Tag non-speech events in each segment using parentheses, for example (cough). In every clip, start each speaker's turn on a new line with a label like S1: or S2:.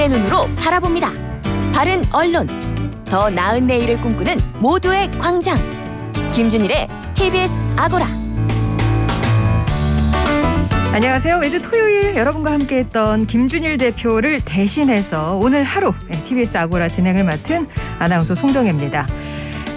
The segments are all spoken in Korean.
S1: 당신의 눈으로 바라봅니다. 바른 언론, 더 나은 내일을 꿈꾸는 모두의 광장. 김준일의 TBS 아고라.
S2: 안녕하세요. 매주 토요일 여러분과 함께했던 김준일 대표를 대신해서 오늘 하루 TBS 아고라 진행을 맡은 아나운서 송정혜입니다.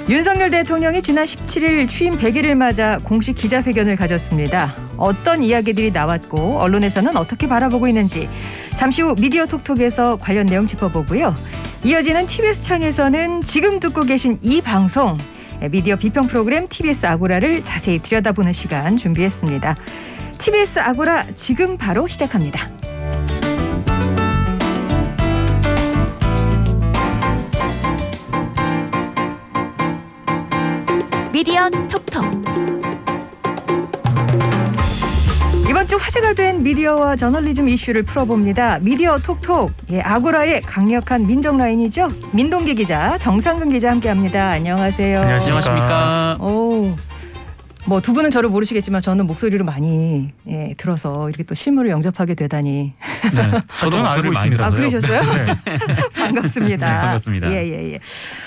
S2: 윤석열 대통령이 지난 17일 취임 100일을 맞아 공식 기자회견을 가졌습니다. 어떤 이야기들이 나왔고 언론에서는 어떻게 바라보고 있는지 잠시 후 미디어 톡톡에서 관련 내용 짚어보고요. 이어지는 TBS 창에서는 지금 듣고 계신 이 방송 미디어 비평 프로그램 TBS 아고라를 자세히 들여다보는 시간 준비했습니다. TBS 아고라 지금 바로 시작합니다.
S1: 미디어 톡톡.
S2: 주 화제가 된 미디어와 저널리즘 이슈를 풀어봅니다. 미디어 톡톡. 예, 아고라의 강력한 민정 라인이죠. 민동기 기자, 정상근 기자 함께합니다. 안녕하세요.
S3: 안녕하십니까.
S2: 오. 뭐 두 분은 저를 모르시겠지만 저는 목소리를 많이 예, 들어서 이렇게 또 실물을 영접하게 되다니.
S3: 네, 저도 (laughs) 알고 많이 들어서요.
S2: 아 그러셨어요? 네. (laughs) 반갑습니다.
S3: 네, 반갑습니다.
S2: 예예예. 예, 예.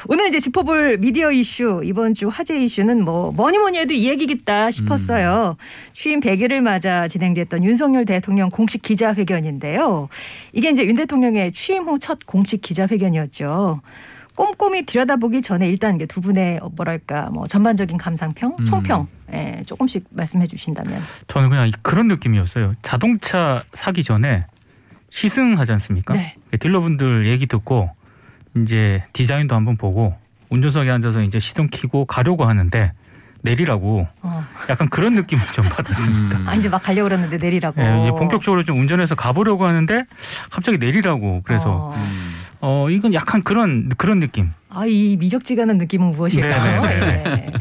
S2: 오늘 이제 짚어볼 미디어 이슈 이번 주 화제 이슈는 뭐 뭐니 뭐니 해도 이 얘기겠다 싶었어요. 음. 취임 100일을 맞아 진행됐던 윤석열 대통령 공식 기자회견인데요. 이게 이제 윤 대통령의 취임 후 첫 공식 기자회견이었죠. 꼼꼼히 들여다보기 전에 일단 두 분의 뭐랄까 뭐 전반적인 감상평, 음. 총평 예, 조금씩 말씀해 주신다면.
S3: 저는 그냥 그런 느낌이었어요. 자동차 사기 전에 시승하지 않습니까? 네. 딜러분들 얘기 듣고 이제 디자인도 한번 보고 운전석에 앉아서 이제 시동 키고 가려고 하는데 내리라고 어. 약간 그런 느낌을 좀 받았습니다.
S2: 음. 아 이제 막 가려고 그러는데 내리라고.
S3: 네, 본격적으로 좀 운전해서 가보려고 하는데 갑자기 내리라고 그래서 어. 음. 어 이건 약간 그런 그런 느낌.
S2: 아이 미적지근한 느낌은 무엇일까요? 네, 네, 네. 네.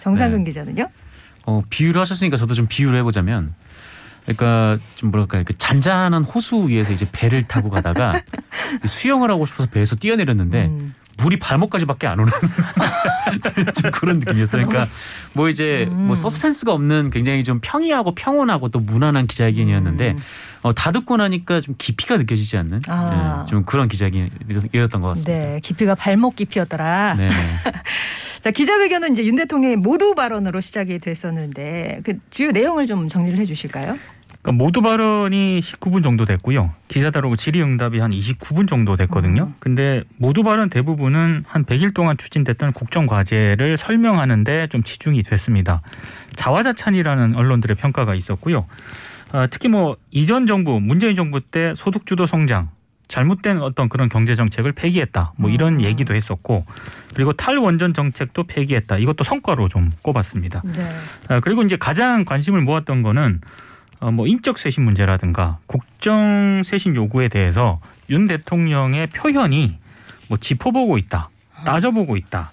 S2: 정상근 기자는요?
S4: 어 비유를 하셨으니까 저도 좀 비유를 해보자면. 그러니까 좀 뭐랄까 그 잔잔한 호수 위에서 이제 배를 타고 가다가 (laughs) 수영을 하고 싶어서 배에서 뛰어내렸는데 음. 물이 발목까지밖에 안 오는 (laughs) 좀 그런 느낌이었어요. 그러니까 뭐 이제 뭐 음. 뭐 서스펜스가 없는 굉장히 좀 평이하고 평온하고 또 무난한 기자회견이었는데 음. 어, 다 듣고 나니까 좀 깊이가 느껴지지 않는 아. 네, 좀 그런 기자회견이었던 것 같습니다.
S2: 네, 깊이가 발목 깊이였더라. 네. (laughs) 자 기자회견은 이제 윤 대통령의 모두 발언으로 시작이 됐었는데 그 주요 내용을 좀 정리를 해주실까요?
S3: 그러니까 모두 발언이 19분 정도 됐고요. 기자 다루고 질의응답이 한 29분 정도 됐거든요. 음. 근데 모두 발언 대부분은 한 100일 동안 추진됐던 국정 과제를 설명하는데 좀 치중이 됐습니다. 자화자찬이라는 언론들의 평가가 있었고요. 아, 특히 뭐 이전 정부 문재인 정부 때 소득주도 성장 잘못된 어떤 그런 경제 정책을 폐기했다. 뭐 이런 음. 얘기도 했었고 그리고 탈원전 정책도 폐기했다. 이것도 성과로 좀 꼽았습니다. 네. 아, 그리고 이제 가장 관심을 모았던 거는 어, 뭐 인적 쇄신 문제라든가 국정 쇄신 요구에 대해서 윤 대통령의 표현이 뭐 짚어보고 있다, 따져보고 있다.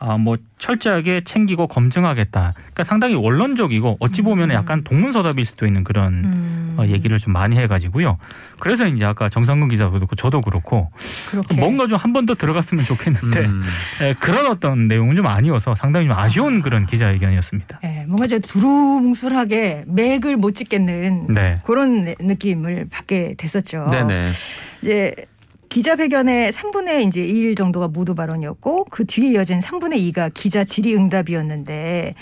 S3: 아, 뭐 철저하게 챙기고 검증하겠다. 그러니까 상당히 원론적이고 어찌 보면 음. 약간 동문서답일 수도 있는 그런 음. 어, 얘기를 좀 많이 해가지고요. 그래서 이제 아까 정상근 기자도 그렇고 저도 그렇고 그렇게. 뭔가 좀 한 번 더 들어갔으면 좋겠는데 음. 에, (laughs) 그런 어떤 내용은 좀 아니어서 상당히 좀 아쉬운 그런 기자회견이었습니다.
S2: 네, 뭔가 좀 두루뭉술하게 맥을 못 찍겠는 네. 그런 느낌을 받게 됐었죠. 네네. 이제 기자회견의 3분의 이제 2일 정도가 모두 발언이었고 그 뒤에 이어진 3분의 2가 기자 질의응답이었는데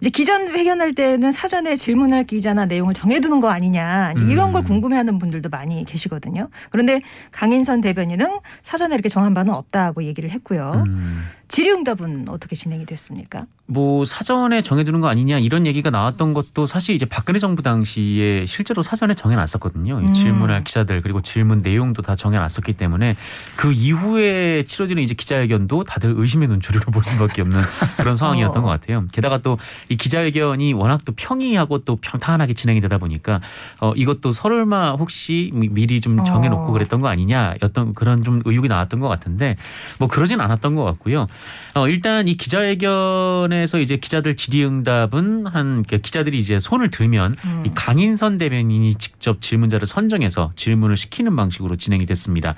S2: 이제 기자회견할 때는 사전에 질문할 기자나 내용을 정해두는 거 아니냐 이런 걸 음. 궁금해하는 분들도 많이 계시거든요. 그런데 강인선 대변인은 사전에 이렇게 정한 바는 없다고 얘기를 했고요. 음. 질의응답은 어떻게 진행이 됐습니까?
S4: 뭐 사전에 정해두는 거 아니냐 이런 얘기가 나왔던 것도 사실 이제 박근혜 정부 당시에 실제로 사전에 정해놨었거든요. 음. 질문할 기자들 그리고 질문 내용도 다 정해놨었기 때문에 그 이후에 치러지는 이제 기자회견도 다들 의심의 눈초리로 볼 수밖에 없는 (laughs) 그런 상황이었던 어. 것 같아요. 게다가 또 이 기자회견이 워낙 또 평이하고 또 평탄하게 진행이 되다 보니까 어 이것도 설마 혹시 미리 좀 정해놓고 어. 그랬던 거 아니냐였던 그런 좀 의혹이 나왔던 것 같은데 뭐 그러진 않았던 것 같고요. 어 일단 이 기자회견에 관련해서 이제 기자들 질의응답은 한 기자들이 이제 손을 들면 음. 이 강인선 대변인이 직접 질문자를 선정해서 질문을 시키는 방식으로 진행이 됐습니다.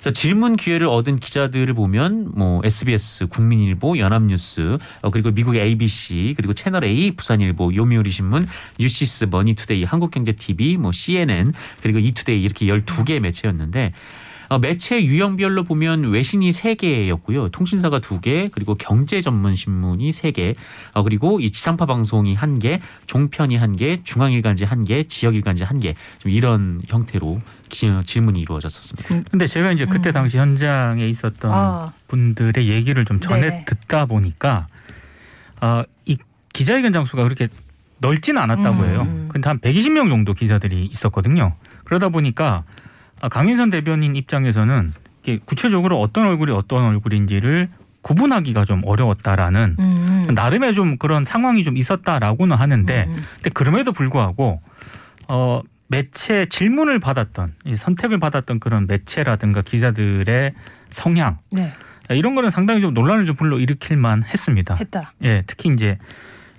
S4: 자, 질문 기회를 얻은 기자들을 보면 뭐 SBS, 국민일보, 연합뉴스, 어, 그리고 미국의 ABC, 그리고 채널 A, 부산일보, 요미우리 신문, 뉴시스, 머니투데이, 한국경제TV, 뭐 CNN, 그리고 이투데이 이렇게 12개 매체였는데 어, 매체 유형별로 보면 외신이 3개였고요. 통신사가 2개, 그리고 경제 전문 신문이 3개, 어, 그리고 이 지상파 방송이 1개, 종편이 1개, 중앙일간지 1개, 지역일간지 1개. 좀 이런 형태로 기- 질문이 이루어졌었습니다.
S3: 근데 제가 이제 그때
S2: 음.
S3: 당시 현장에 있었던
S2: 아,
S3: 분들의 얘기를 좀 전해
S2: 네.
S3: 듣다 보니까 어, 이 기자회견 장소가 그렇게 넓지는 않았다고
S2: 음,
S3: 해요.
S2: 음.
S3: 근데 한 120명 정도 기자들이 있었거든요. 그러다 보니까 아, 강인선 대변인 입장에서는 이게 구체적으로 어떤 얼굴이 어떤 얼굴인지를 구분하기가 좀 어려웠다라는
S2: 음.
S3: 나름의 좀 그런 상황이 좀 있었다라고는 하는데
S2: 음, 음.
S3: 근데 그럼에도 불구하고 어 매체 질문을 받았던 이 선택을 받았던 그런 매체라든가 기자들의 성향
S2: 네,
S3: 이런 거는 상당히 좀 논란을 좀 불러 일으킬만 했습니다.
S2: 했다.
S3: 예, 특히 이제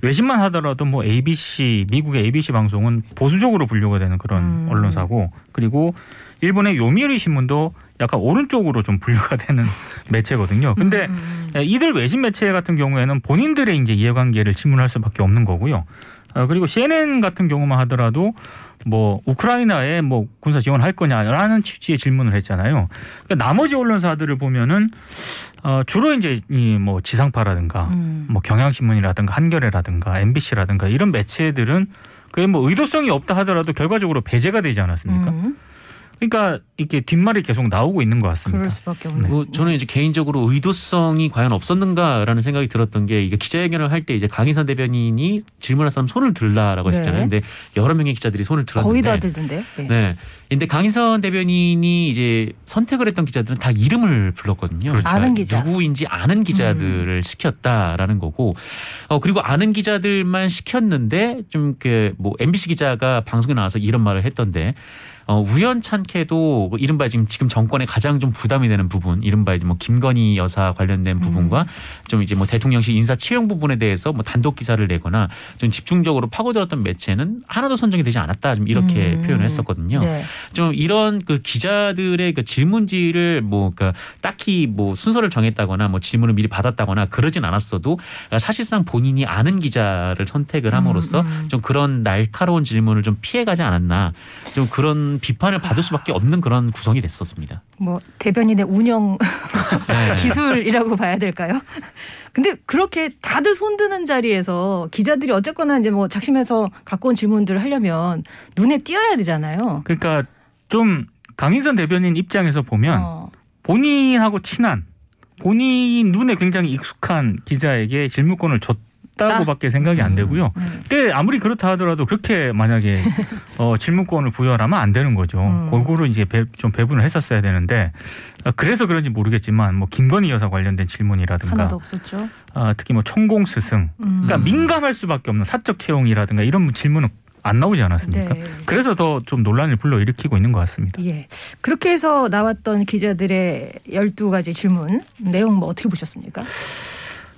S3: 외신만 하더라도 뭐 ABC 미국의 ABC 방송은 보수적으로 분류가 되는 그런
S2: 음.
S3: 언론사고 그리고 일본의 요미우리 신문도 약간 오른쪽으로 좀 분류가 되는 (laughs) 매체거든요. 근데
S2: 음, 음,
S3: 예, 이들 외신 매체 같은 경우에는 본인들의 이제 이해관계를 질문할 수밖에 없는 거고요. 어, 그리고 CNN 같은 경우만 하더라도 뭐 우크라이나에 뭐 군사 지원할 거냐라는 취지의 질문을 했잖아요. 그러니까 나머지 언론사들을 보면은 어, 주로 이제 이 뭐 지상파라든가
S2: 음.
S3: 뭐 경향신문이라든가 한겨레라든가 MBC라든가 이런 매체들은 그게 뭐 의도성이 없다 하더라도 결과적으로 배제가 되지 않았습니까?
S2: 음,
S3: 그러니까 이렇게 뒷말이 계속 나오고 있는 것 같습니다.
S2: 그럴 수밖에 없네.
S4: 뭐 저는 이제 개인적으로 의도성이 과연 없었는가라는 생각이 들었던 게 이게 기자회견을 할 때 이제 강희선 대변인이 질문할 사람 손을 들라라고
S2: 네.
S4: 했잖아요. 근데 여러 명의 기자들이 손을 들었는데
S2: 거의 다 들던데. 네.
S4: 네. 근데 강희선 대변인이 이제 선택을 했던 기자들은 다 이름을 불렀거든요.
S3: 그렇죠.
S2: 아는 기자. 음.
S4: 누구인지 아는 기자들을 시켰다라는 거고, 어 그리고 아는 기자들만 시켰는데 좀 그 뭐 MBC 기자가 방송에 나와서 이런 말을 했던데. 어, 우연찮게도 뭐 이른바 지금 지금 정권에 가장 좀 부담이 되는 부분, 이른바 이제 뭐 김건희 여사 관련된 부분과
S2: 음.
S4: 좀 이제 뭐 대통령실 인사 채용 부분에 대해서 뭐 단독 기사를 내거나 좀 집중적으로 파고들었던 매체는 하나도 선정이 되지 않았다, 좀 이렇게
S2: 음.
S4: 표현을 했었거든요.
S2: 네.
S4: 좀 이런 그 기자들의 그 질문지를 뭐 그러니까 딱히 뭐 순서를 정했다거나 뭐 질문을 미리 받았다거나 그러진 않았어도 사실상 본인이 아는 기자를 선택을 함으로써
S2: 음, 음.
S4: 좀 그런 날카로운 질문을 좀 피해가지 않았나 좀 그런 비판을 받을 수밖에 없는 그런 구성이 됐었습니다.
S2: 뭐 대변인의 운영 (laughs)
S4: 네.
S2: 기술이라고 봐야 될까요? 근데 그렇게 다들 손드는 자리에서 기자들이 어쨌거나 이제 뭐 작심해서 갖고 온 질문들을 하려면 눈에 띄어야 되잖아요.
S3: 그러니까 좀 강인선 대변인 입장에서 보면
S2: 어.
S3: 본인하고 친한 본인 눈에 굉장히 익숙한 기자에게 질문권을 줬 다고밖에 생각이 안 되고요.
S2: 음.
S3: 근데 아무리 그렇다 하더라도 그렇게 만약에 (laughs) 어, 질문권을 부여하면 안 되는 거죠.
S2: 음.
S3: 골고루 이제 배, 좀 배분을 했었어야 되는데 아, 그래서 그런지 모르겠지만 뭐 김건희 여사 관련된 질문이라든가
S2: 하나도 없었죠.
S3: 아, 특히 뭐 천공 스승
S2: 음.
S3: 그러니까 민감할 수밖에 없는 사적 채용이라든가 이런 질문은 안 나오지 않았습니까?
S2: 네.
S3: 그래서 더 좀 논란을 불러 일으키고 있는 것 같습니다.
S2: 예. 그렇게 해서 나왔던 기자들의 12가지 질문 내용 뭐 어떻게 보셨습니까?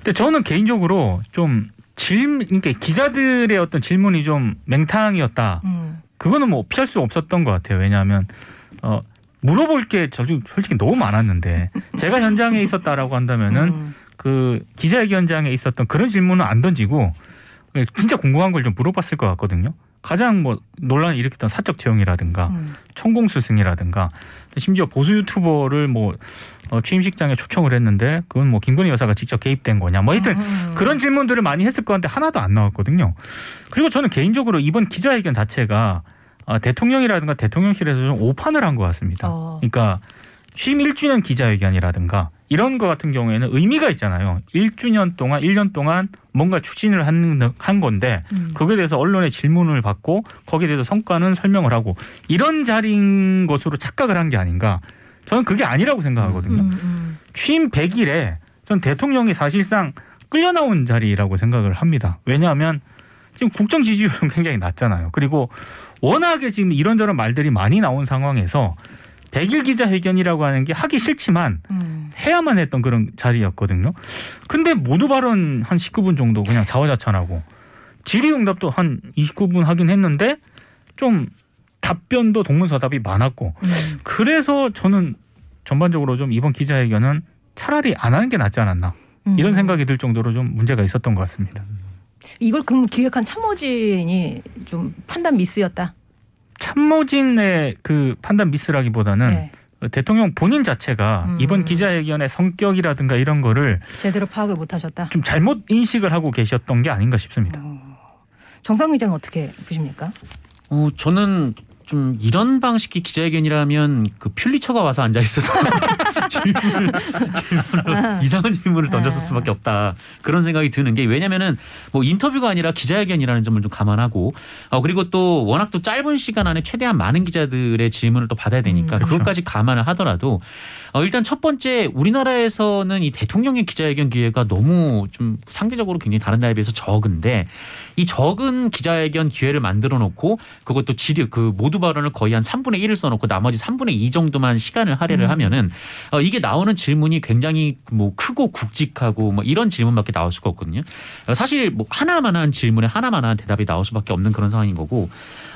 S3: 근데 저는 개인적으로 좀 질문, 그러니까 기자들의 어떤 질문이 좀 맹탕이었다.
S2: 음.
S3: 그거는 뭐 피할 수 없었던 것 같아요. 왜냐하면 어 물어볼 게저 솔직히 너무 많았는데 (laughs) 제가 현장에 있었다라고 한다면은
S2: 음.
S3: 그 기자회견장에 있었던 그런 질문은 안 던지고 진짜 궁금한 걸 좀 물어봤을 것 같거든요. 가장 뭐 논란을 일으켰던 사적 채용이라든가
S2: 음.
S3: 천공 스승이라든가 심지어 보수 유튜버를 뭐 어, 취임식장에 초청을 했는데 그건 뭐 김건희 여사가 직접 개입된 거냐 뭐 하여튼
S2: 음.
S3: 그런 질문들을 많이 했을 것 같은데 하나도 안 나왔거든요. 그리고 저는 개인적으로 이번 기자회견 자체가 아, 대통령이라든가 대통령실에서 좀 오판을 한 것 같습니다.
S2: 어.
S3: 그러니까 취임 1주년 기자회견이라든가 이런 거 같은 경우에는 의미가 있잖아요. 1주년 동안 1년 동안 뭔가 추진을 한, 한 건데
S2: 음.
S3: 거기에 대해서 언론의 질문을 받고 거기에 대해서 성과는 설명을 하고 이런 자리인 것으로 착각을 한 게 아닌가. 저는 그게 아니라고 생각하거든요.
S2: 음, 음.
S3: 취임 100일에 전 대통령이 사실상 끌려 나온 자리라고 생각을 합니다. 왜냐하면 지금 국정 지지율은 굉장히 낮잖아요. 그리고 워낙에 지금 이런저런 말들이 많이 나온 상황에서 100일 기자회견이라고 하는 게 하기 싫지만
S2: 음.
S3: 해야만 했던 그런 자리였거든요. 근데 모두 발언 한 19분 정도 그냥 자화자찬하고 질의응답도 한 29분 하긴 했는데 좀 답변도 동문서답이 많았고
S2: 음.
S3: 그래서 저는 전반적으로 좀 이번 기자회견은 차라리 안 하는 게 낫지 않았나 이런
S2: 음.
S3: 생각이 들 정도로 좀 문제가 있었던 것 같습니다.
S2: 이걸 그럼 기획한 참모진이 좀 판단 미스였다.
S3: 참모진의 그 판단 미스라기보다는
S2: 네.
S3: 대통령 본인 자체가
S2: 음.
S3: 이번 기자회견의 성격이라든가 이런 거를
S2: 제대로 파악을 못하셨다.
S3: 좀 잘못 인식을 하고 계셨던 게 아닌가 싶습니다.
S2: 정상 의장은 어떻게 보십니까?
S4: 어, 저는 좀 이런 방식의 기자회견이라면 그 퓰리처가 와서 앉아 있어서 (laughs) 질문을, 질문을 이상한 질문을 던졌을
S2: 네.
S4: 수밖에 없다 그런 생각이 드는 게 왜냐면은 뭐 인터뷰가 아니라 기자회견이라는 점을 좀 감안하고 어, 그리고 또 워낙 또 짧은 시간 안에 최대한 많은 기자들의 질문을 또 받아야 되니까
S2: 음,
S3: 그렇죠.
S4: 그것까지 감안을 하더라도 어, 일단 첫 번째 우리나라에서는 이 대통령의 기자회견 기회가 너무 좀 상대적으로 굉장히 다른 나라에 비해서 적은데 이 적은 기자회견 기회를 만들어 놓고 그것도 지리 그 모두 발언을 거의 한 3분의 1을 써놓고 나머지 3분의 2 정도만 시간을 할애를
S2: 음.
S4: 하면은 어, 이게 나오는 질문이 굉장히 뭐 크고 굵직하고 뭐 이런 질문밖에 나올 수가 없거든요. 어, 사실 뭐 하나만한 질문에 하나만한 대답이 나올 수밖에 없는 그런 상황인 거고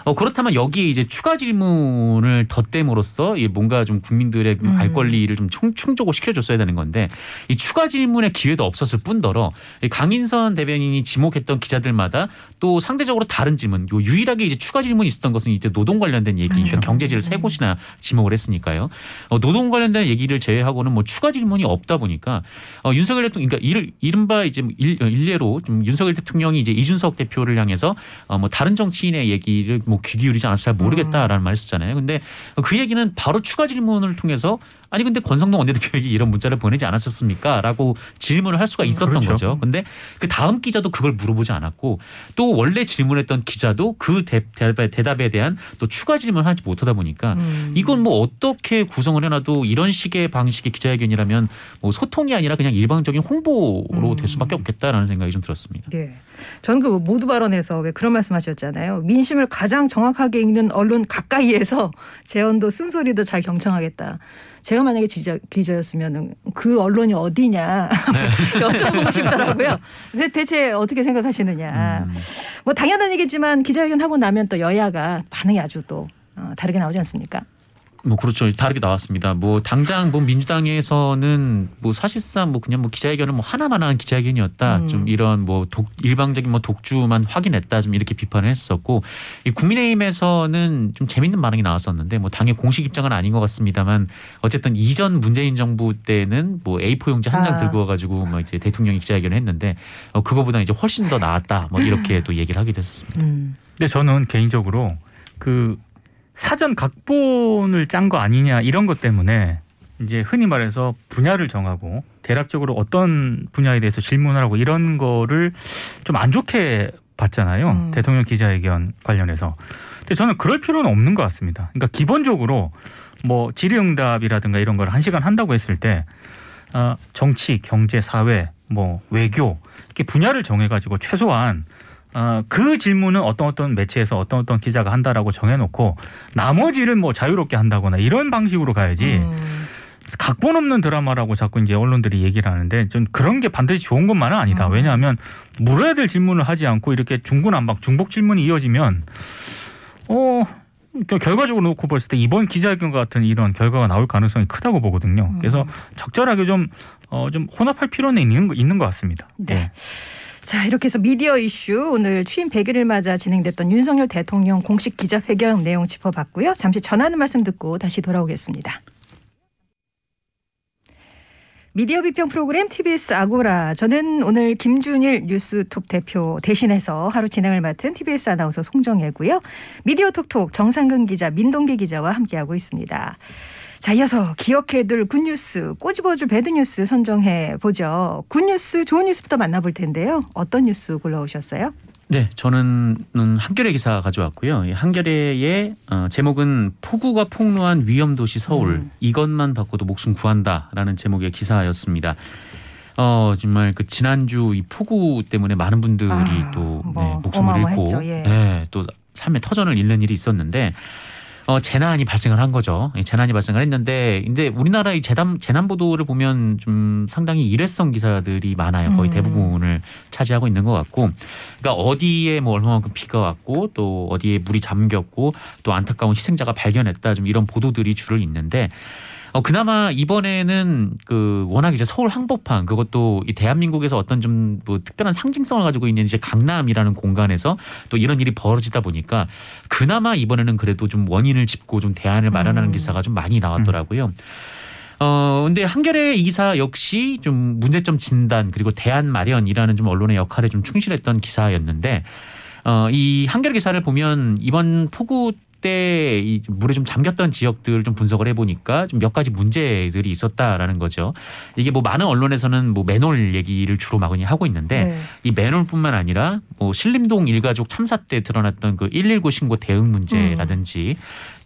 S4: 어, 그렇다면 여기에 이제 추가 질문을 덧댐으로써 이 뭔가 좀 국민들의
S2: 음.
S4: 알 권리 를좀 충, 충족을 시켜줬어야 되는 건데 이 추가 질문의 기회도 없었을 뿐더러 이 강인선 대변인이 지목했던 기자들마다 또 상대적으로 다른 질문, 요 유일하게 이제 추가 질문이 있었던 것은 이제 노동 관련된 얘기, 그러니까
S2: 그렇죠.
S4: 경제지를 세 곳이나 지목을 했으니까요. 어, 노동 관련된 얘기를 제외하고는 뭐 추가 질문이 없다 보니까 어, 윤석열 대통령, 그러니까 이를, 이른바 이제 뭐 일, 일례로 좀 윤석열 대통령이 이제 이준석 대표를 향해서 어, 뭐 다른 정치인의 얘기를 뭐 귀 기울이지 않아서 잘 모르겠다라는 말을 했잖아요. 근데 그 얘기는 바로 추가 질문을 통해서 아니 근데 권성동 원내대표에게 이런 문자를 보내지 않았었습니까? 라고 질문을 할 수가 있었던
S3: 그렇죠.
S4: 거죠. 근데 그 다음 기자도 그걸 물어보지 않았고 또 원래 질문했던 기자도 그 대, 대답에 대한 또 추가 질문을 하지 못하다 보니까
S2: 음.
S4: 이건 뭐 어떻게 구성을 해놔도 이런 식의 방식의 기자회견이라면 뭐 소통이 아니라 그냥 일방적인 홍보로
S2: 음.
S4: 될 수밖에 없겠다라는 생각이 좀 들었습니다.
S2: 예. 저는 그 모두 발언에서 왜 그런 말씀하셨잖아요. 민심을 가장 정확하게 읽는 언론 가까이에서 재언도 쓴소리도 잘 경청하겠다. 제가 만약에 기자, 기자였으면 그 언론이 어디냐 (laughs) 여쭤보고 싶더라고요. (laughs) 대체 어떻게 생각하시느냐.
S4: 음.
S2: 뭐 당연한 얘기지만 기자회견 하고 나면 또 여야가 반응이 아주 또 어, 다르게 나오지 않습니까?
S4: 뭐 그렇죠. 다르게 나왔습니다. 뭐 당장 뭐 민주당에서는 뭐 사실상 뭐 그냥 뭐 기자회견은 뭐 하나만 한 기자회견이었다.
S2: 음.
S4: 좀 이런 뭐 독, 일방적인 뭐 독주만 확인했다. 좀 이렇게 비판을 했었고 이 국민의힘에서는 좀 재밌는 반응이 나왔었는데 뭐 당의 공식 입장은 아닌 것 같습니다만 어쨌든 이전 문재인 정부 때는 뭐 A4 용지 한장
S2: 아.
S4: 들고 와가지고 뭐 이제 대통령이 기자회견을 했는데 어, 그거보다 이제 훨씬 더 나았다. 뭐 이렇게 (laughs) 또 얘기를 하기도 했었습니다.
S2: 음.
S3: 근데 저는 개인적으로 그 사전 각본을 짠 거 아니냐 이런 것 때문에 이제 흔히 말해서 분야를 정하고 대략적으로 어떤 분야에 대해서 질문하라고 이런 거를 좀 안 좋게 봤잖아요.
S2: 음.
S3: 대통령 기자회견 관련해서. 근데 저는 그럴 필요는 없는 것 같습니다. 그러니까 기본적으로 뭐 질의응답이라든가 이런 걸 한 시간 한다고 했을 때 아, 정치, 경제, 사회, 뭐 외교 이렇게 분야를 정해가지고 최소한 아, 그 질문은 어떤 어떤 매체에서 어떤 어떤 기자가 한다라고 정해놓고 나머지를 뭐 자유롭게 한다거나 이런 방식으로 가야지
S2: 음.
S3: 각본 없는 드라마라고 자꾸 이제 언론들이 얘기를 하는데 전 그런 게 반드시 좋은 것만은 아니다.
S2: 음.
S3: 왜냐하면 물어야 될 질문을 하지 않고 이렇게 중구난방 중복 질문이 이어지면 어그 결과적으로 놓고 봤을 때 이번 기자회견 같은 이런 결과가 나올 가능성이 크다고 보거든요. 그래서 적절하게 좀 어, 좀 혼합할 필요는 있는, 거- 있는 것 같습니다.
S2: 네. 자, 이렇게 해서 미디어 이슈 오늘 취임 100일을 맞아 진행됐던 윤석열 대통령 공식 기자회견 내용 짚어봤고요. 잠시 전하는 말씀 듣고 다시 돌아오겠습니다. 미디어 비평 프로그램 TBS 아고라. 저는 오늘 김준일 뉴스톱 대표 대신해서 하루 진행을 맡은 TBS 아나운서 송정혜고요. 미디어 톡톡 정상근 기자, 민동기 기자와 함께하고 있습니다. 자, 이어서 기억해둘 굿뉴스, 꼬집어줄 배드뉴스 선정해 보죠. 굿뉴스, 좋은 뉴스부터 만나볼 텐데요. 어떤 뉴스 골라오셨어요?
S4: 네, 저는 음, 한겨레 기사 가져왔고요. 이 한겨레의 어, 제목은 폭우가 폭로한 위험 도시 서울
S2: 음.
S4: 이것만 바꿔도 목숨 구한다라는 제목의 기사였습니다. 어 정말 그 지난주 이 폭우 때문에 많은 분들이
S2: 아,
S4: 또
S2: 뭐
S4: 네, 목숨을 잃고
S2: 예.
S4: 네, 또 삶의 터전을 잃는 일이 있었는데 어, 재난이 발생을 한 거죠. 이 재난이 발생을 했는데, 근데 우리나라 이 재난, 재난 보도를 보면 좀 상당히 일회성 기사들이 많아요. 거의
S2: 음.
S4: 대부분을 차지하고 있는 것 같고, 그러니까 어디에 뭐 얼마만큼 비가 왔고, 또 어디에 물이 잠겼고, 또 안타까운 희생자가 발견했다, 좀 이런 보도들이 줄을 잇는데, 어, 그나마 이번에는 그 워낙 이제 서울 항복판 그것도 이 대한민국에서 어떤 좀 뭐 특별한 상징성을 가지고 있는 이제 강남이라는 공간에서 또 이런 일이 벌어지다 보니까 그나마 이번에는 그래도 좀 원인을 짚고 좀 대안을 마련하는
S2: 음.
S4: 기사가 좀 많이 나왔더라고요. 어, 근데 한겨레 이 기사 역시 좀 문제점 진단 그리고 대안 마련이라는 좀 언론의 역할에 좀 충실했던 기사였는데 어, 이 한겨레 기사를 보면 이번 폭우 때 이 물에 좀 잠겼던 지역들을 좀 분석을 해보니까 좀 몇 가지 문제들이 있었다라는 거죠. 이게 뭐 많은 언론에서는 뭐 맨홀 얘기를 주로 많이 하고 있는데
S2: 네.
S4: 이 맨홀뿐만 아니라 뭐 신림동 일가족 참사 때 드러났던 그 119 신고 대응 문제라든지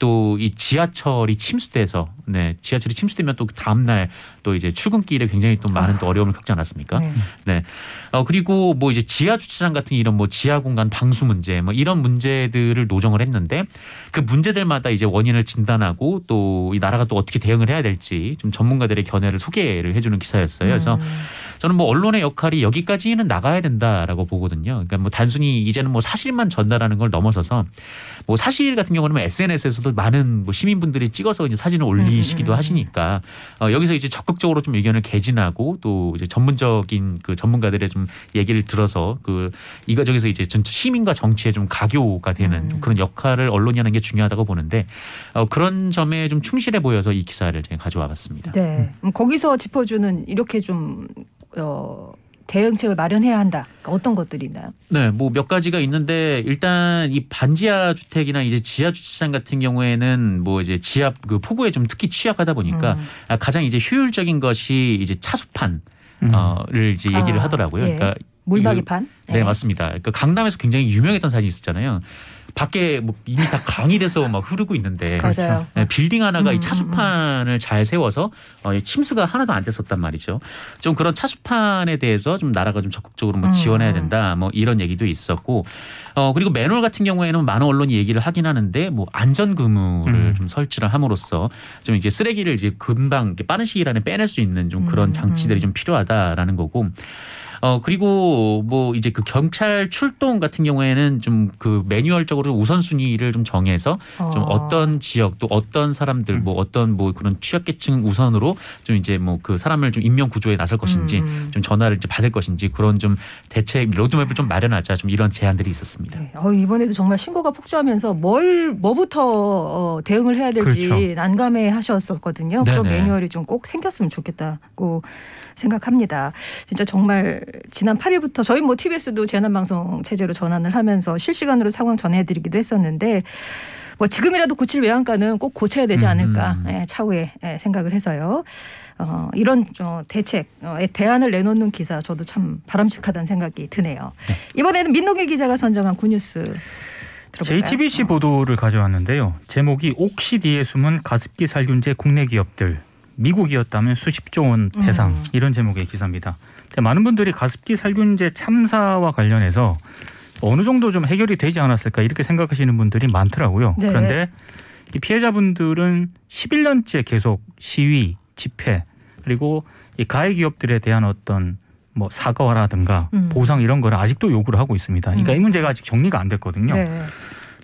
S4: 또 이 지하철이 침수돼서 네 지하철이 침수되면 또 다음 날또 이제 출근길에 굉장히 또 많은 또 어려움을 겪지 않았습니까?
S2: 네.
S4: 어 그리고 뭐 이제 지하 주차장 같은 이런 뭐 지하 공간 방수 문제 뭐 이런 문제들을 노정을 했는데 그 문제들마다 이제 원인을 진단하고 또 이 나라가 또 어떻게 대응을 해야 될지 좀 전문가들의 견해를 소개를 해주는 기사였어요. 그래서
S2: 음.
S4: 저는 뭐 언론의 역할이 여기까지는 나가야 된다라고 보거든요. 그러니까 뭐 단순히 이제는 뭐 사실만 전달하는 걸 넘어서서 뭐 사실 같은 경우는 뭐 SNS에서도 많은 뭐 시민분들이 찍어서 이제 사진을 올리시기도
S2: 음, 음.
S4: 하시니까 어, 여기서 이제 적극적으로 좀 의견을 개진하고 또 이제 전문적인 그 전문가들의 좀 얘기를 들어서 그 이거 저기서 이제 전체 시민과 정치에 좀 가교가 되는
S2: 음.
S4: 좀 그런 역할을 언론이 하는 게 중요하다고 보는데 어, 그런 점에 좀 충실해 보여서 이 기사를 제가 가져와 봤습니다.
S2: 네. 음, 거기서 짚어주는 이렇게 좀 어, 대응책을 마련해야 한다. 그러니까 어떤 것들이 있나요?
S4: 네, 뭐 몇 가지가 있는데 일단 이 반지하 주택이나 이제 지하 주차장 같은 경우에는 뭐 이제 지하 그 폭우에 좀 특히 취약하다 보니까
S2: 음.
S4: 아, 가장 이제 효율적인 것이 이제 차수판
S3: 음.
S4: 어를 이제 얘기를
S2: 아,
S4: 하더라고요.
S2: 예.
S4: 그러니까
S2: 물박이판?
S4: 네, 맞습니다. 그러니까 강남에서 굉장히 유명했던 사진이 있었잖아요. 밖에 뭐 이미 다 강이 돼서 막 흐르고 있는데 (laughs)
S2: 맞아요.
S4: 네, 빌딩 하나가
S2: 음,
S4: 이 차수판을 잘 세워서 어, 이 침수가 하나도 안 됐었단 말이죠. 좀 그런 차수판에 대해서 좀 나라가 좀 적극적으로 뭐
S2: 음.
S4: 지원해야 된다. 뭐 이런 얘기도 있었고, 어 그리고 맨홀 같은 경우에는 많은 언론이 얘기를 하긴 하는데 뭐 안전 그물을
S3: 음.
S4: 좀 설치를 함으로써 좀 이제 쓰레기를 이제 금방 빠른 시일 안에 빼낼 수 있는 좀 그런
S2: 음,
S4: 장치들이
S2: 음.
S4: 좀 필요하다라는 거고. 어 그리고 뭐 이제 그 경찰 출동 같은 경우에는 좀 그 매뉴얼적으로 우선순위를 좀 정해서 좀
S2: 어.
S4: 어떤 지역 또 어떤 사람들 뭐 어떤 뭐 그런 취약계층 우선으로 좀 이제 뭐 그 사람을 좀 인명 구조에 나설 것인지
S2: 음.
S4: 좀 전화를 이제 받을 것인지 그런 좀 대책 로드맵을 좀 마련하자 좀 이런 제안들이 있었습니다.
S2: 네. 어, 이번에도 정말 신고가 폭주하면서 뭘 뭐부터 어, 대응을 해야 될지
S3: 그렇죠.
S2: 난감해 하셨었거든요. 그런
S4: 네네.
S2: 매뉴얼이 좀 꼭 생겼으면 좋겠다고 생각합니다. 진짜 정말 지난 8일부터 저희 뭐 TBS도 재난방송 체제로 전환을 하면서 실시간으로 상황 전해드리기도 했었는데 뭐 지금이라도 고칠 외양간은 꼭 고쳐야 되지 않을까
S4: 음.
S2: 예, 차후에 예, 생각을 해서요. 어, 이런 어, 대책, 어, 대안을 내놓는 기사 저도 참 바람직하다는 생각이 드네요. 이번에는 민동기 기자가 선정한 굿뉴스 들어볼까요?
S3: JTBC
S2: 어.
S3: 보도를 가져왔는데요. 제목이 옥시디에 숨은 가습기 살균제 국내 기업들 미국이었다면 수십조 원 배상
S2: 음.
S3: 이런 제목의 기사입니다. 많은 분들이 가습기 살균제 참사와 관련해서 어느 정도 좀 해결이 되지 않았을까 이렇게 생각하시는 분들이 많더라고요.
S2: 네.
S3: 그런데 이 피해자분들은 11년째 계속 시위, 집회 그리고 이 가해 기업들에 대한 어떤 뭐 사과라든가
S2: 음.
S3: 보상 이런 거를 아직도 요구를 하고 있습니다. 그러니까
S2: 음.
S3: 이 문제가 아직 정리가 안 됐거든요.
S2: 네.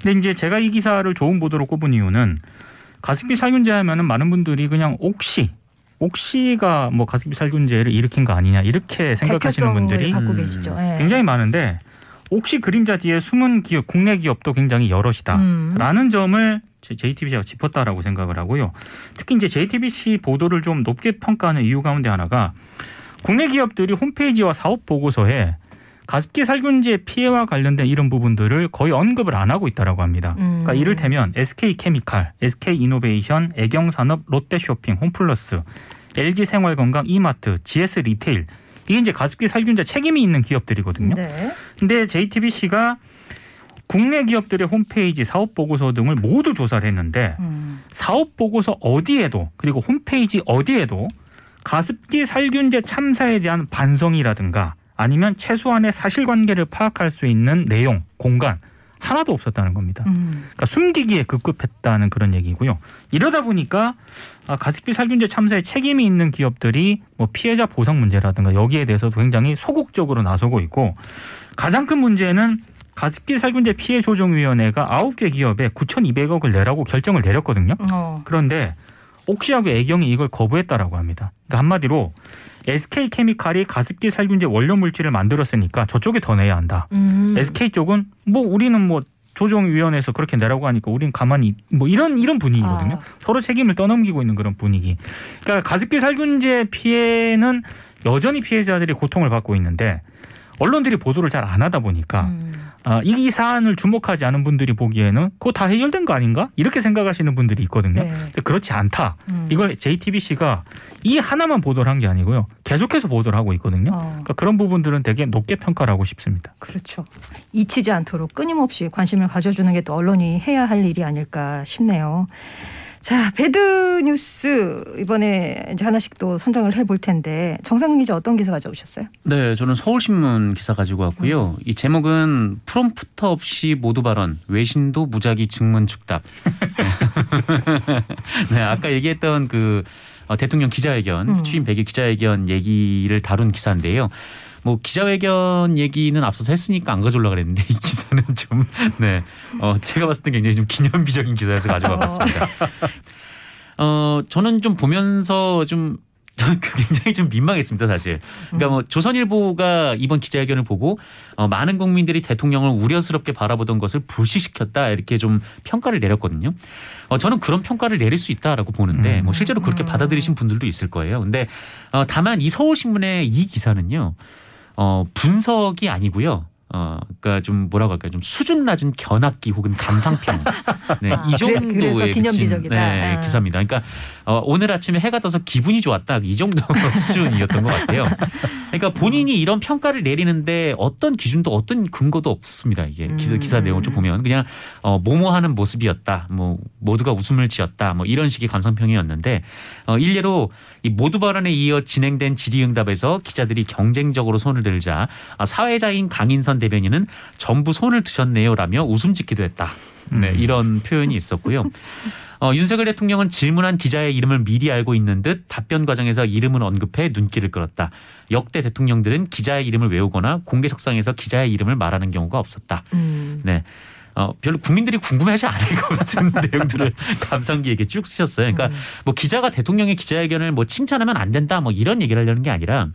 S3: 근데 이제 제가 이 기사를 좋은 보도로 꼽은 이유는 가습기 살균제 하면은 많은 분들이 그냥 옥시 옥시가 뭐 가습기 살균제를 일으킨 거 아니냐 이렇게 생각하시는 분들이
S4: 음.
S3: 굉장히 많은데 옥시 그림자 뒤에 숨은 기업 국내 기업도 굉장히 여럿이다라는
S2: 음.
S3: 점을 JTBC가 짚었다라고 생각을 하고요. 특히 이제 JTBC 보도를 좀 높게 평가하는 이유 가운데 하나가 국내 기업들이 홈페이지와 사업 보고서에 가습기 살균제 피해와 관련된 이런 부분들을 거의 언급을 안 하고 있다라고 합니다.
S2: 음.
S3: 그러니까 이를테면 SK 케미칼, SK 이노베이션, 애경산업, 롯데쇼핑, 홈플러스, LG 생활건강, 이마트, GS 리테일 이게 이제 가습기 살균제 책임이 있는 기업들이거든요.
S2: 네.
S3: 근데 JTBC가 국내 기업들의 홈페이지 사업 보고서 등을 모두 조사를 했는데
S2: 음.
S3: 사업 보고서 어디에도 그리고 홈페이지 어디에도 가습기 살균제 참사에 대한 반성이라든가 아니면 최소한의 사실관계를 파악할 수 있는 내용, 공간 하나도 없었다는 겁니다.
S2: 음.
S3: 그러니까 숨기기에 급급했다는 그런 얘기고요. 이러다 보니까 아, 가습기 살균제 참사에 책임이 있는 기업들이 뭐 피해자 보상 문제라든가 여기에 대해서도 굉장히 소극적으로 나서고 있고 가장 큰 문제는 가습기 살균제 피해 조정위원회가 9개 기업에 9,200억을 내라고 결정을 내렸거든요.
S2: 어.
S3: 그런데 옥시하고 애경이 이걸 거부했다라고 합니다. 그러니까 한마디로 SK 케미칼이 가습기 살균제 원료 물질을 만들었으니까 저쪽에 더 내야 한다.
S2: 음.
S3: SK 쪽은 뭐 우리는 뭐 조정위원회에서 그렇게 내라고 하니까 우리는 가만히 뭐 이런 이런 분위기거든요.
S2: 아.
S3: 서로 책임을 떠넘기고 있는 그런 분위기. 그러니까 가습기 살균제 피해는 여전히 피해자들이 고통을 받고 있는데 언론들이 보도를 잘 안 하다 보니까
S2: 음.
S3: 아, 이, 이 사안을 주목하지 않은 분들이 보기에는 그거 다 해결된 거 아닌가? 이렇게 생각하시는 분들이 있거든요.
S2: 네.
S3: 근데 그렇지 않다.
S2: 음.
S3: 이걸 JTBC가 이 하나만 보도를 한 게 아니고요. 계속해서 보도를 하고 있거든요.
S2: 어,
S3: 그러니까 그런 부분들은 되게 높게 평가를 하고 싶습니다.
S2: 그렇죠. 잊히지 않도록 끊임없이 관심을 가져주는 게 또 언론이 해야 할 일이 아닐까 싶네요. 자, 배드 뉴스 이번에 이제 하나씩 또 선정을 해볼 텐데 정상근 기자 어떤 기사 가져오셨어요?
S4: 네, 저는 서울신문 기사 가지고 왔고요. 이 제목은 프롬프터 없이 모두 발언 외신도 무작위 증문 축답. (laughs) 네, 아까 얘기했던 그 어, 대통령 기자회견
S2: 음.
S4: 취임 100일 기자회견 얘기를 다룬 기사인데요. 뭐 기자회견 얘기는 앞서서 했으니까 안 가져올라 그랬는데 이 기사는 (laughs) 좀 네, 어, 제가 봤을 때 굉장히 좀 기념비적인 기사여서 가져와 봤습니다. 어, 저는 좀 보면서 좀 (laughs) 굉장히 좀 민망했습니다, 사실. 그러니까 뭐 조선일보가 이번 기자회견을 보고 어, 많은 국민들이 대통령을 우려스럽게 바라보던 것을 불시시켰다 이렇게 좀 평가를 내렸거든요. 어, 저는 그런 평가를 내릴 수 있다라고 보는데
S3: 음.
S4: 뭐 실제로 그렇게
S2: 음.
S4: 받아들이신 분들도 있을 거예요. 근데 어, 다만 이 서울신문의 이 기사는요. 어, 분석이 아니고요. 어, 그러니까 좀 뭐라고 할까요? 좀 수준 낮은 견학기 혹은 감상평. (laughs) 네,
S2: 아,
S4: 이
S2: 그래-
S4: 정도의
S2: 그래서 기념비적이다.
S4: 네,
S2: 아.
S4: 기사입니다. 그러니까 어, 오늘 아침에 해가 떠서 기분이 좋았다 이 정도 (laughs) 수준이었던 것 같아요. 그러니까 본인이 이런 평가를 내리는데 어떤 기준도 어떤 근거도 없습니다. 이게 기사,
S2: 음.
S4: 기사 내용 좀 보면 그냥 어, 모모하는 모습이었다. 뭐 모두가 웃음을 지었다. 뭐 이런 식의 감상평이었는데 어, 일례로 이 모두 발언에 이어 진행된 질의응답에서 기자들이 경쟁적으로 손을 들자 아, 사회자인 강인선 대변인은 전부 손을 드셨네요라며 웃음 짓기도 했다. 네,
S3: 음.
S4: 이런 표현이 있었고요. 어, 윤석열 대통령은 질문한 기자의 이름을 미리 알고 있는 듯 답변 과정에서 이름을 언급해 눈길을 끌었다. 역대 대통령들은 기자의 이름을 외우거나 공개 석상에서 기자의 이름을 말하는 경우가 없었다.
S2: 음.
S4: 네. 어, 별로 국민들이 궁금해하지 않을 것 같은 (laughs) 내용들을 감상기에게 쭉 쓰셨어요. 그러니까
S2: 음.
S4: 뭐 기자가 대통령의 기자회견을 뭐 칭찬하면 안 된다 뭐 이런 얘기를 하려는 게 아니라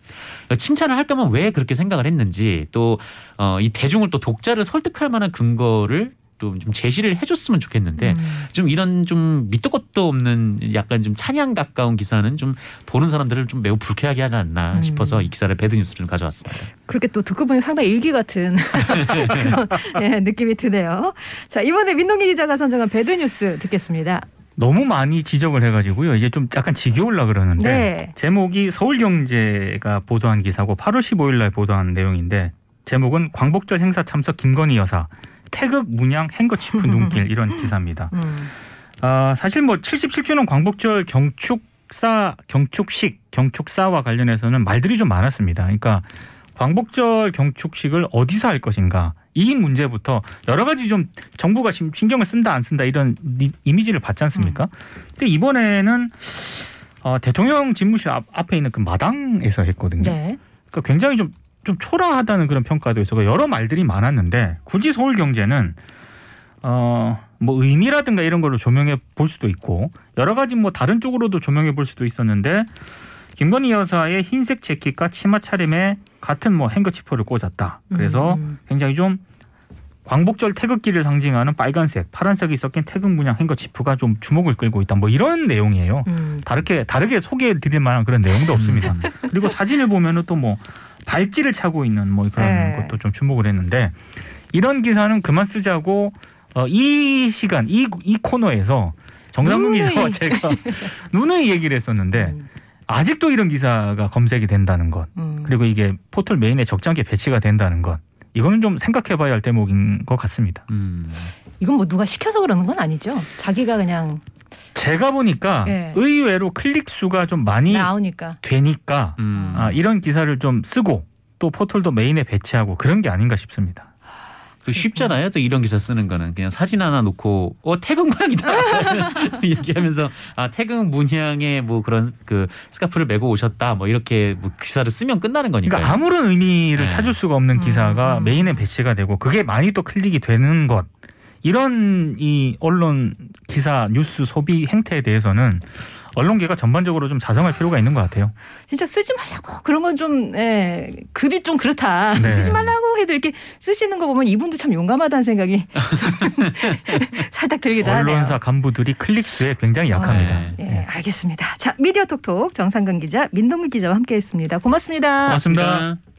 S4: 칭찬을 할 거면 왜 그렇게 생각을 했는지 또 어, 이 대중을 또 독자를 설득할 만한 근거를 또좀 제시를 해줬으면 좋겠는데
S2: 음.
S4: 좀 이런 좀 밑도 끝도 없는 약간 좀 찬양 가까운 기사는 좀 보는 사람들을 좀 매우 불쾌하게 하지 않나
S2: 음.
S4: 싶어서 이 기사를 배드뉴스를 가져왔습니다.
S2: 그렇게 또 듣고 보니 상당히 일기 같은 (laughs) 그런 예, 느낌이 드네요. 자 이번에 민동기 기자가 선정한 배드 뉴스 듣겠습니다.
S3: 너무 많이 지적을 해가지고요. 이제 좀 약간 지겨울라 그러는데
S2: 네.
S3: 제목이 서울경제가 보도한 기사고 8월 15일 날 보도한 내용인데 제목은 광복절 행사 참석 김건희 여사 태극 문양 행거치프 (laughs) 눈길 이런 기사입니다.
S2: 음.
S3: 아, 사실 뭐 77주년 광복절 경축사 경축식 경축사와 관련해서는 말들이 좀 많았습니다. 그러니까 광복절 경축식을 어디서 할 것인가 이 문제부터 여러 가지 좀 정부가 심- 신경을 쓴다 안 쓴다 이런 니- 이미지를 받지 않습니까? 근데 이번에는 어, 대통령 집무실 앞, 앞에 있는 그 마당에서 했거든요.
S2: 네.
S3: 그러니까 굉장히 좀, 좀 초라하다는 그런 평가도 있어서 여러 말들이 많았는데 굳이 서울 경제는 어, 뭐 의미라든가 이런 걸로 조명해 볼 수도 있고 여러 가지 뭐 다른 쪽으로도 조명해 볼 수도 있었는데 김건희 여사의 흰색 재킷과 치마 차림에 같은 뭐 행거치퍼를 꽂았다. 그래서
S2: 음.
S3: 굉장히 좀 광복절 태극기를 상징하는 빨간색, 파란색이 섞인 태극 문양 행거치프가 좀 주목을 끌고 있다. 뭐 이런 내용이에요.
S2: 음.
S3: 다르게 다르게 소개해 드릴 만한 그런 내용도 없습니다.
S4: 음. (laughs)
S3: 그리고 사진을 보면은 또뭐 발찌를 차고 있는 뭐 그런
S2: 네.
S3: 것도 좀 주목을 했는데 이런 기사는 그만 쓰자고 어, 이 시간 이, 이 코너에서 정상근. 기자와 제가 (laughs) 누누이 얘기를 했었는데
S2: 음.
S3: 아직도 이런 기사가 검색이 된다는 것
S2: 음.
S3: 그리고 이게 포털 메인에 적잖게 배치가 된다는 것 이거는 좀 생각해봐야 할 대목인 것 같습니다.
S4: 음.
S2: 이건 뭐 누가 시켜서 그러는 건 아니죠. 자기가 그냥
S3: 제가 보니까
S2: 예.
S3: 의외로 클릭 수가 좀 많이
S2: 나오니까.
S3: 되니까
S4: 음.
S3: 아, 이런 기사를 좀 쓰고 또 포털도 메인에 배치하고 그런 게 아닌가 싶습니다.
S4: 또 쉽잖아요. 또 이런 기사 쓰는 거는 그냥 사진 하나 놓고 어 태극 문양이다 (laughs) 얘기하면서 아 태극 문양에 뭐 그런 그 스카프를 메고 오셨다 뭐 이렇게 뭐 기사를 쓰면 끝나는 거니까.
S3: 그러니까 아무런 의미를
S4: 네.
S3: 찾을 수가 없는 기사가
S2: 음.
S3: 메인에 배치가 되고 그게 많이 또 클릭이 되는 것 이런 이 언론 기사 뉴스 소비 행태에 대해서는 언론계가 전반적으로 좀 자성할 필요가 있는 것 같아요.
S2: 진짜 쓰지 말라고 그런 건좀 예, 급이 좀 그렇다.
S3: 네. (laughs)
S2: 쓰지 말라고 해도 이렇게 쓰시는 거 보면 이분도 참 용감하다는 생각이 (laughs) 살짝 들기도 하네요.
S3: 언론사 간부들이 클릭수에 굉장히 약합니다.
S4: 네.
S2: 예, 알겠습니다. 자, 미디어 톡톡 정상근 기자, 민동기 기자와 함께했습니다. 고맙습니다.
S3: 고맙습니다.
S4: 고맙습니다.